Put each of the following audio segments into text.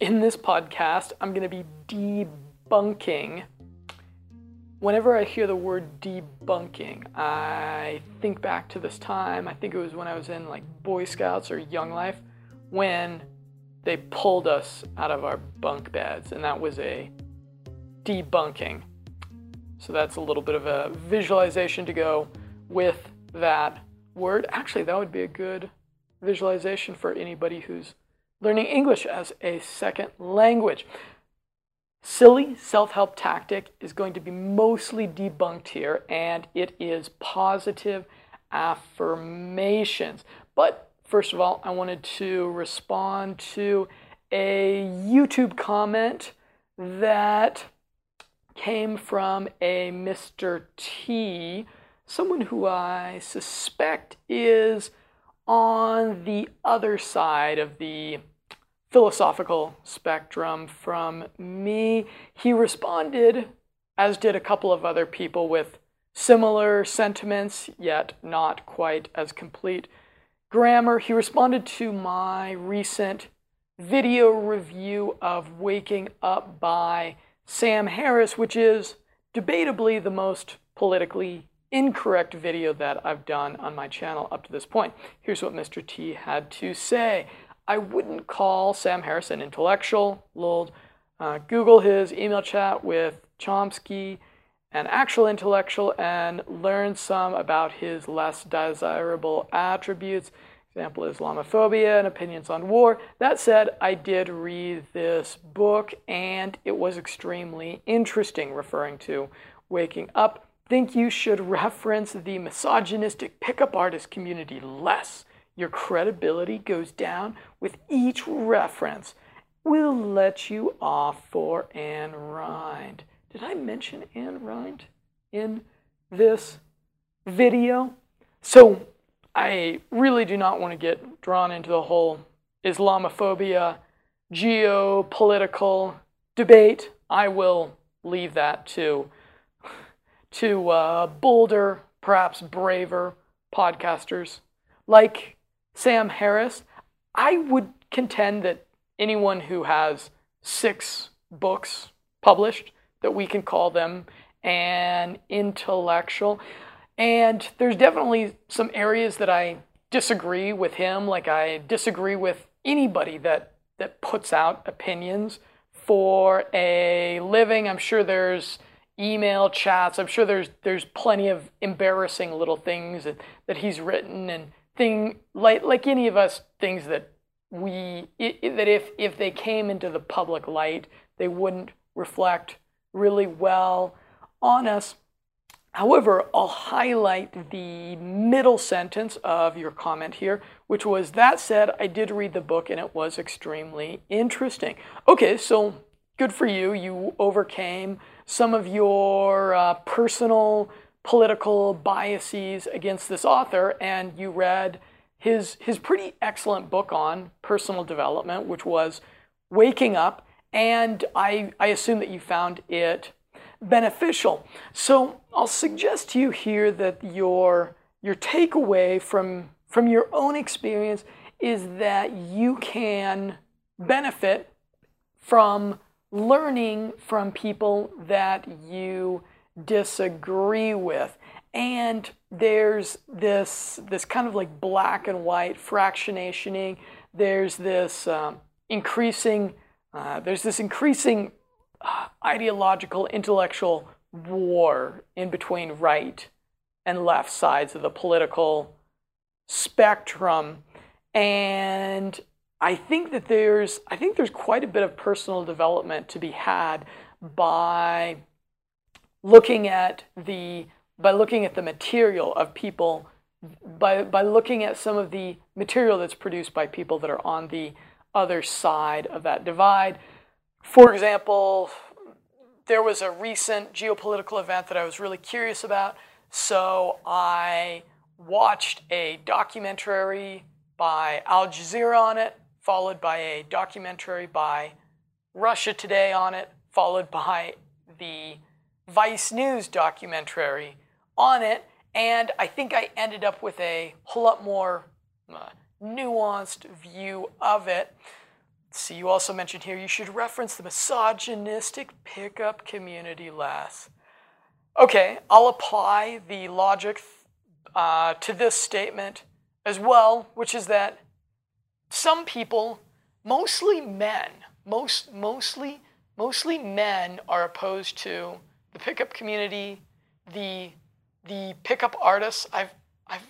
in this podcast, I'm going to be debunking. Whenever I hear the word debunking, I think back to this time. I think it was when I was in like Boy Scouts or Young Life when they pulled us out of our bunk beds, and that was a debunking. So that's a little bit of a visualization to go with that word. Actually, that would be a good visualization for anybody who's learning English as a second language. Silly self help tactic is going to be mostly debunked here, and it is positive affirmations. But first of all, I wanted to respond to a YouTube comment that came from a Mr. T, someone who I suspect is on the other side of the philosophical spectrum from me. He responded, as did a couple of other people, with similar sentiments, yet not quite as complete grammar. He responded to my recent video review of Waking Up by Sam Harris, which is debatably the most politically incorrect video that I've done on my channel up to this point. Here's what Mr. T had to say. I wouldn't call Sam Harris an intellectual. Lol. Uh, Google his email chat with Chomsky, an actual intellectual, and learn some about his less desirable attributes example, Islamophobia and opinions on war. That said, I did read this book and it was extremely interesting, referring to waking up. Think you should reference the misogynistic pickup artist community less. Your credibility goes down with each reference. We'll let you off for Anne Rand. Did I mention Anne Rand in this video? So I really do not want to get drawn into the whole Islamophobia, geopolitical debate. I will leave that to, to uh, bolder, perhaps braver podcasters like Sam Harris. I would contend that anyone who has six books published, that we can call them an intellectual. And there's definitely some areas that I disagree with him. Like I disagree with anybody that that puts out opinions for a living. I'm sure there's email chats. I'm sure there's there's plenty of embarrassing little things that, that he's written and thing like like any of us things that we it, that if if they came into the public light, they wouldn't reflect really well on us. However, I'll highlight the middle sentence of your comment here, which was that said, I did read the book and it was extremely interesting. Okay, so good for you. You overcame some of your uh, personal political biases against this author and you read his, his pretty excellent book on personal development, which was Waking Up. And I, I assume that you found it beneficial. So I'll suggest to you here that your, your takeaway from, from your own experience is that you can benefit from learning from people that you disagree with. And there's this, this kind of like black and white fractionationing. There's this um, increasing, uh, there's this increasing ideological, intellectual war in between right and left sides of the political spectrum. And I think that there's I think there's quite a bit of personal development to be had by looking at the by looking at the material of people by by looking at some of the material that's produced by people that are on the other side of that divide. For example, there was a recent geopolitical event that I was really curious about, so I watched a documentary by Al Jazeera on it, followed by a documentary by Russia Today on it, followed by the Vice News documentary on it, and I think I ended up with a whole lot more uh, nuanced view of it. see, you also mentioned here you should reference the misogynistic pickup community less. Okay, I'll apply the logic uh, to this statement as well, which is that some people, mostly men, most mostly mostly men are opposed to the pickup community, the the pickup artists. I've I've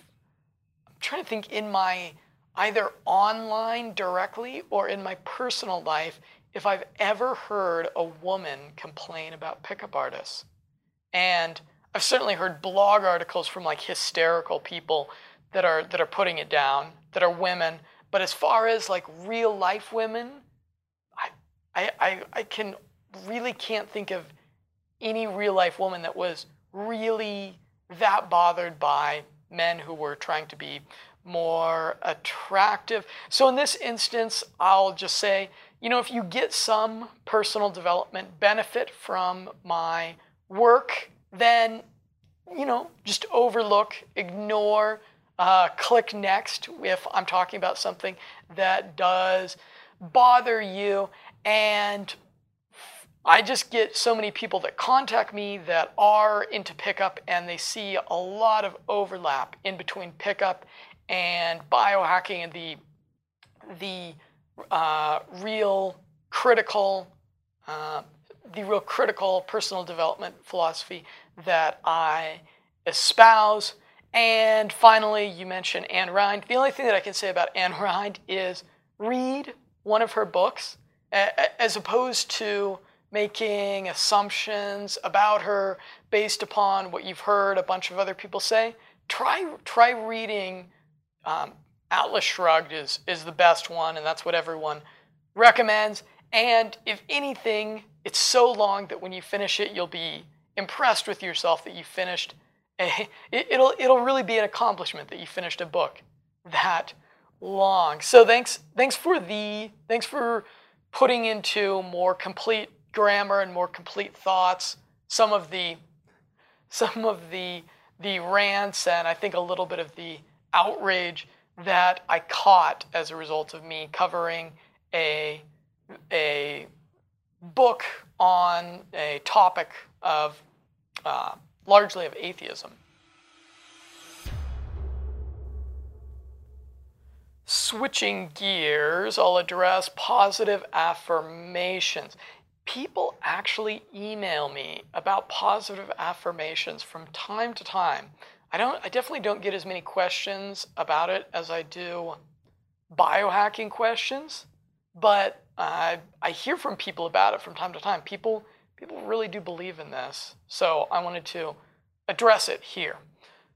I'm trying to think in my either online directly or in my personal life if I've ever heard a woman complain about pickup artists. And I've certainly heard blog articles from like hysterical people that are that are putting it down, that are women. But as far as like real life women, I I I, I can really can't think of any real life woman that was really that bothered by men who were trying to be more attractive. So in this instance, I'll just say, you know, if you get some personal development benefit from my work, then, you know, just overlook, ignore, uh, click next if I'm talking about something that does bother you. And I just get so many people that contact me that are into pickup and they see a lot of overlap in between pickup and biohacking and the the uh, real critical uh, the real critical personal development philosophy that I espouse. And finally, you mentioned Anne Rand. The only thing that I can say about Anne Rand is read one of her books as opposed to making assumptions about her based upon what you've heard a bunch of other people say. Try, try reading um, Atlas Shrugged is, is the best one, and that's what everyone recommends. And if anything, it's so long that when you finish it, you'll be impressed with yourself that you finished a, it, it'll, it'll really be an accomplishment that you finished a book that long. So thanks, thanks for the, thanks for putting into more complete grammar and more complete thoughts some of the, some of the, the rants and I think a little bit of the outrage that I caught as a result of me covering a, a book on a topic of uh, largely of atheism. Switching gears, I'll address positive affirmations. People actually email me about positive affirmations from time to time. I don't I definitely don't get as many questions about it as I do biohacking questions, but I I hear from people about it from time to time. People people really do believe in this. So I wanted to address it here.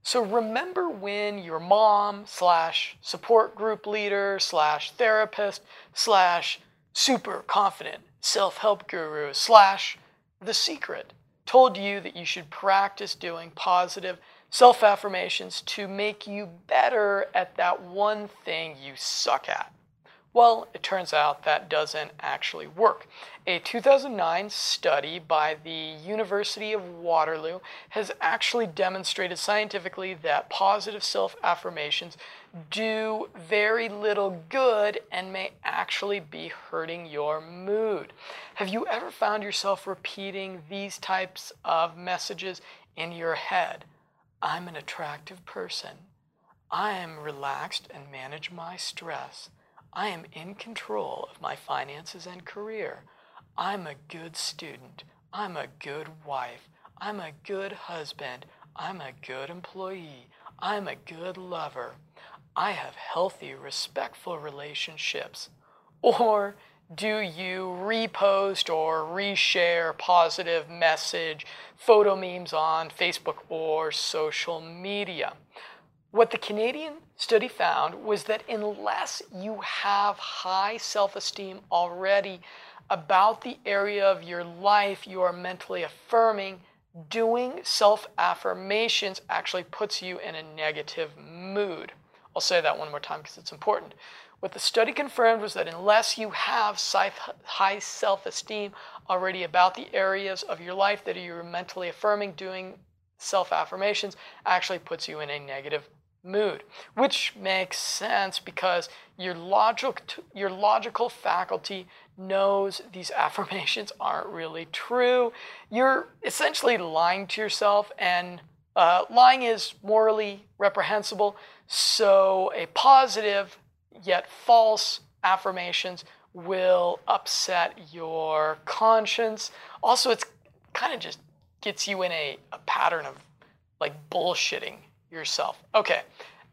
So remember when your mom slash support group leader slash therapist slash super confident self-help guru slash the secret told you that you should practice doing positive self affirmations to make you better at that one thing you suck at. Well, it turns out that doesn't actually work. A 2009 study by the University of Waterloo has actually demonstrated scientifically that positive self affirmations do very little good and may actually be hurting your mood. Have you ever found yourself repeating these types of messages in your head? I'm an attractive person. I am relaxed and manage my stress. I am in control of my finances and career. I'm a good student. I'm a good wife. I'm a good husband. I'm a good employee. I'm a good lover. I have healthy, respectful relationships. Or do you repost or reshare positive message, photo memes on Facebook or social media? What the Canadian study found was that unless you have high self esteem already about the area of your life you are mentally affirming, doing self affirmations actually puts you in a negative mood. I'll say that one more time because it's important. What the study confirmed was that unless you have high self esteem already about the areas of your life that you're mentally affirming, doing self affirmations actually puts you in a negative mood, which makes sense because your logical your logical faculty knows these affirmations aren't really true. You're essentially lying to yourself, and uh, lying is morally reprehensible. So a positive yet false affirmations will upset your conscience. Also, it's kind of just gets you in a, a pattern of like bullshitting yourself. Okay,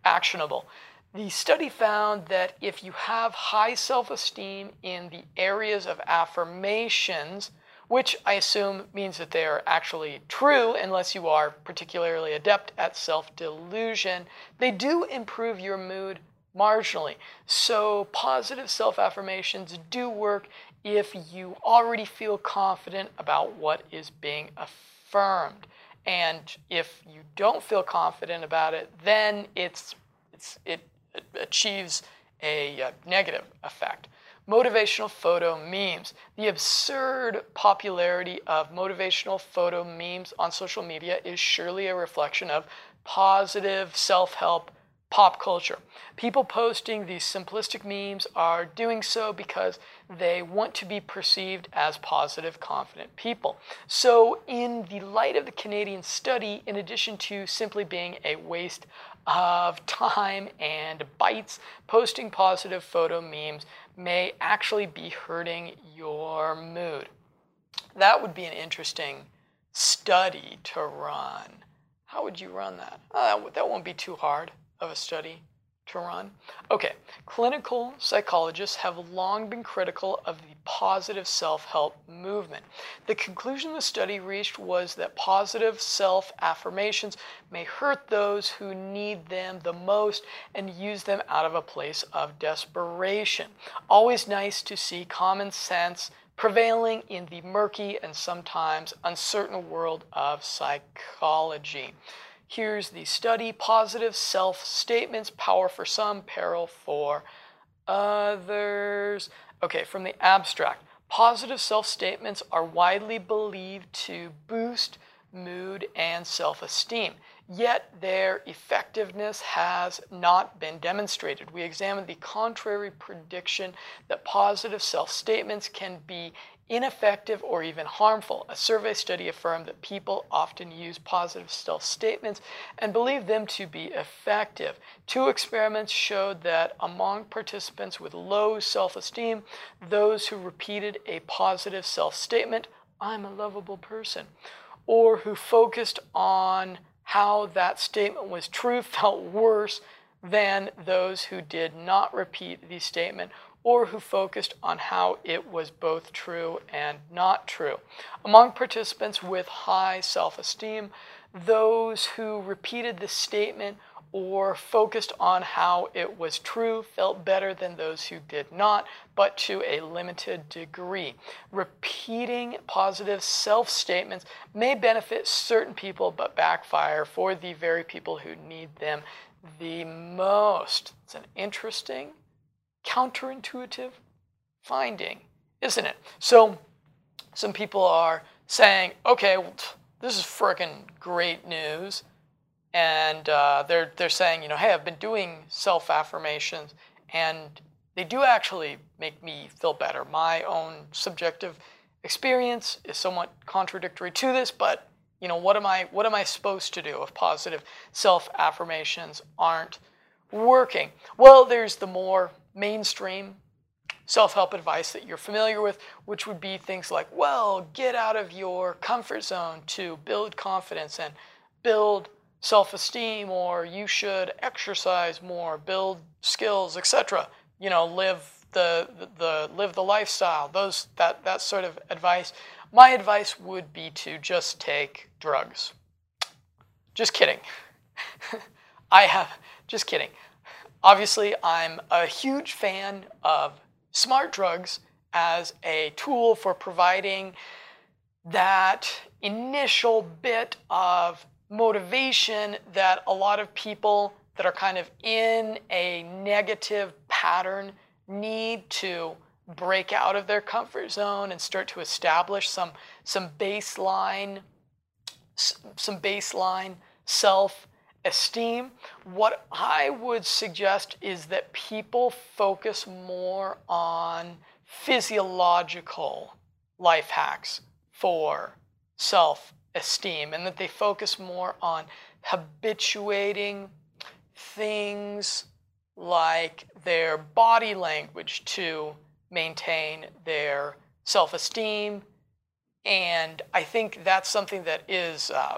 actionable. The study found that if you have high self esteem in the areas of affirmations, which I assume means that they are actually true unless you are particularly adept at self delusion, they do improve your mood marginally. So, positive self affirmations do work if you already feel confident about what is being affirmed. And if you don't feel confident about it, then it's, it's, it achieves a negative effect. Motivational photo memes. The absurd popularity of motivational photo memes on social media is surely a reflection of positive self help pop culture. People posting these simplistic memes are doing so because they want to be perceived as positive, confident people. So, in the light of the Canadian study, in addition to simply being a waste of time and bytes, posting positive photo memes may actually be hurting your mood. That would be an interesting study to run. How would you run that? Uh, that won't be too hard of a study Okay, clinical psychologists have long been critical of the positive self help movement. The conclusion the study reached was that positive self affirmations may hurt those who need them the most and use them out of a place of desperation. Always nice to see common sense prevailing in the murky and sometimes uncertain world of psychology. Here's the study positive self statements, power for some, peril for others. Okay, from the abstract. Positive self statements are widely believed to boost mood and self esteem, yet their effectiveness has not been demonstrated. We examined the contrary prediction that positive self statements can be ineffective or even harmful. A survey study affirmed that people often use positive self statements and believe them to be effective. Two experiments showed that among participants with low self esteem, those who repeated a positive self statement, I'm a lovable person, or who focused on how that statement was true felt worse than those who did not repeat the statement or who focused on how it was both true and not true. Among participants with high self esteem, those who repeated the statement or focused on how it was true felt better than those who did not, but to a limited degree. Repeating positive self statements may benefit certain people, but backfire for the very people who need them the most. It's an interesting counterintuitive finding, isn't it? So some people are saying, okay, well, this is freaking great news. And uh, they're, they're saying, you know, hey, I've been doing self affirmations and they do actually make me feel better. My own subjective experience is somewhat contradictory to this, but you know, what am I what am I supposed to do if positive self affirmations aren't working? Well, there's the more mainstream self help advice that you're familiar with, which would be things like, well, get out of your comfort zone to build confidence and build self esteem, or you should exercise more, build skills, etc. You know, live the, the, the live the lifestyle, those that that sort of advice. My advice would be to just take drugs. Just kidding. I have just kidding. Obviously, I'm a huge fan of smart drugs as a tool for providing that initial bit of motivation that a lot of people that are kind of in a negative pattern need to break out of their comfort zone and start to establish some some baseline some baseline self esteem, what I would suggest is that people focus more on physiological life hacks for self esteem and that they focus more on habituating things like their body language to maintain their self esteem. And I think that's something that is uh,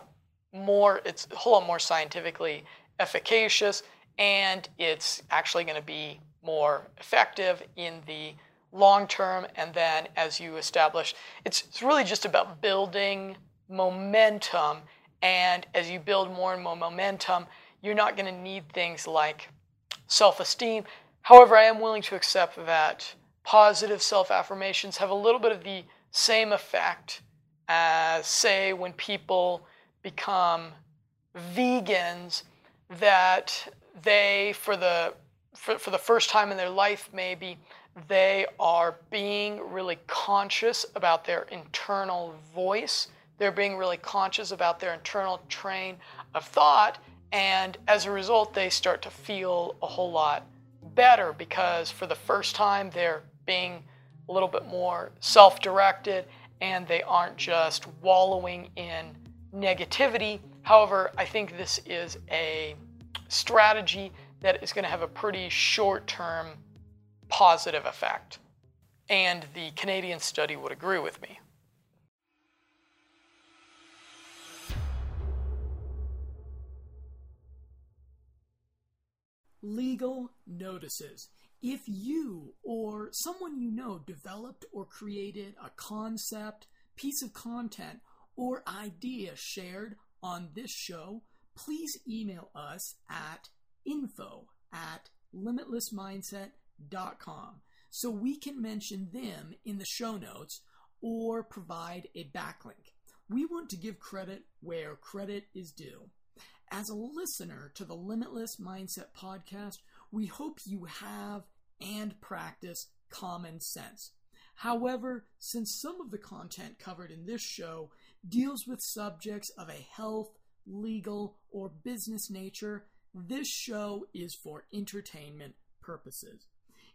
more, it's a whole lot more scientifically efficacious, and it's actually going to be more effective in the long term. And then as you establish, it's, it's really just about building momentum. And as you build more and more momentum, you're not going to need things like self esteem. However, I am willing to accept that positive self affirmations have a little bit of the same effect as, say, when people become vegans, that they, for the for, for the first time in their life, maybe they are being really conscious about their internal voice. They're being really conscious about their internal train of thought. And as a result, they start to feel a whole lot better because for the first time, they're being a little bit more self directed and they aren't just wallowing in negativity. However, I think this is a strategy that is going to have a pretty short term positive effect. And the Canadian study would agree with me. Legal notices. If you or someone you know developed or created a concept, piece of content, or idea shared on this show, please email us at info at limitlessmindset.com so we can mention them in the show notes or provide a backlink. We want to give credit where credit is due. As a listener to the Limitless Mindset podcast, we hope you have and practice common sense. However, since some of the content covered in this show deals with subjects of a health, legal, or business nature, this show is for entertainment purposes.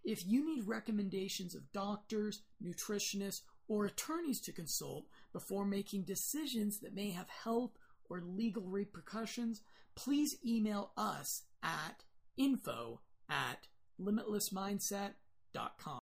If you need recommendations of doctors, nutritionists, or attorneys to consult before making decisions that may have health or legal repercussions, please email us at info at limitlessmindset.com.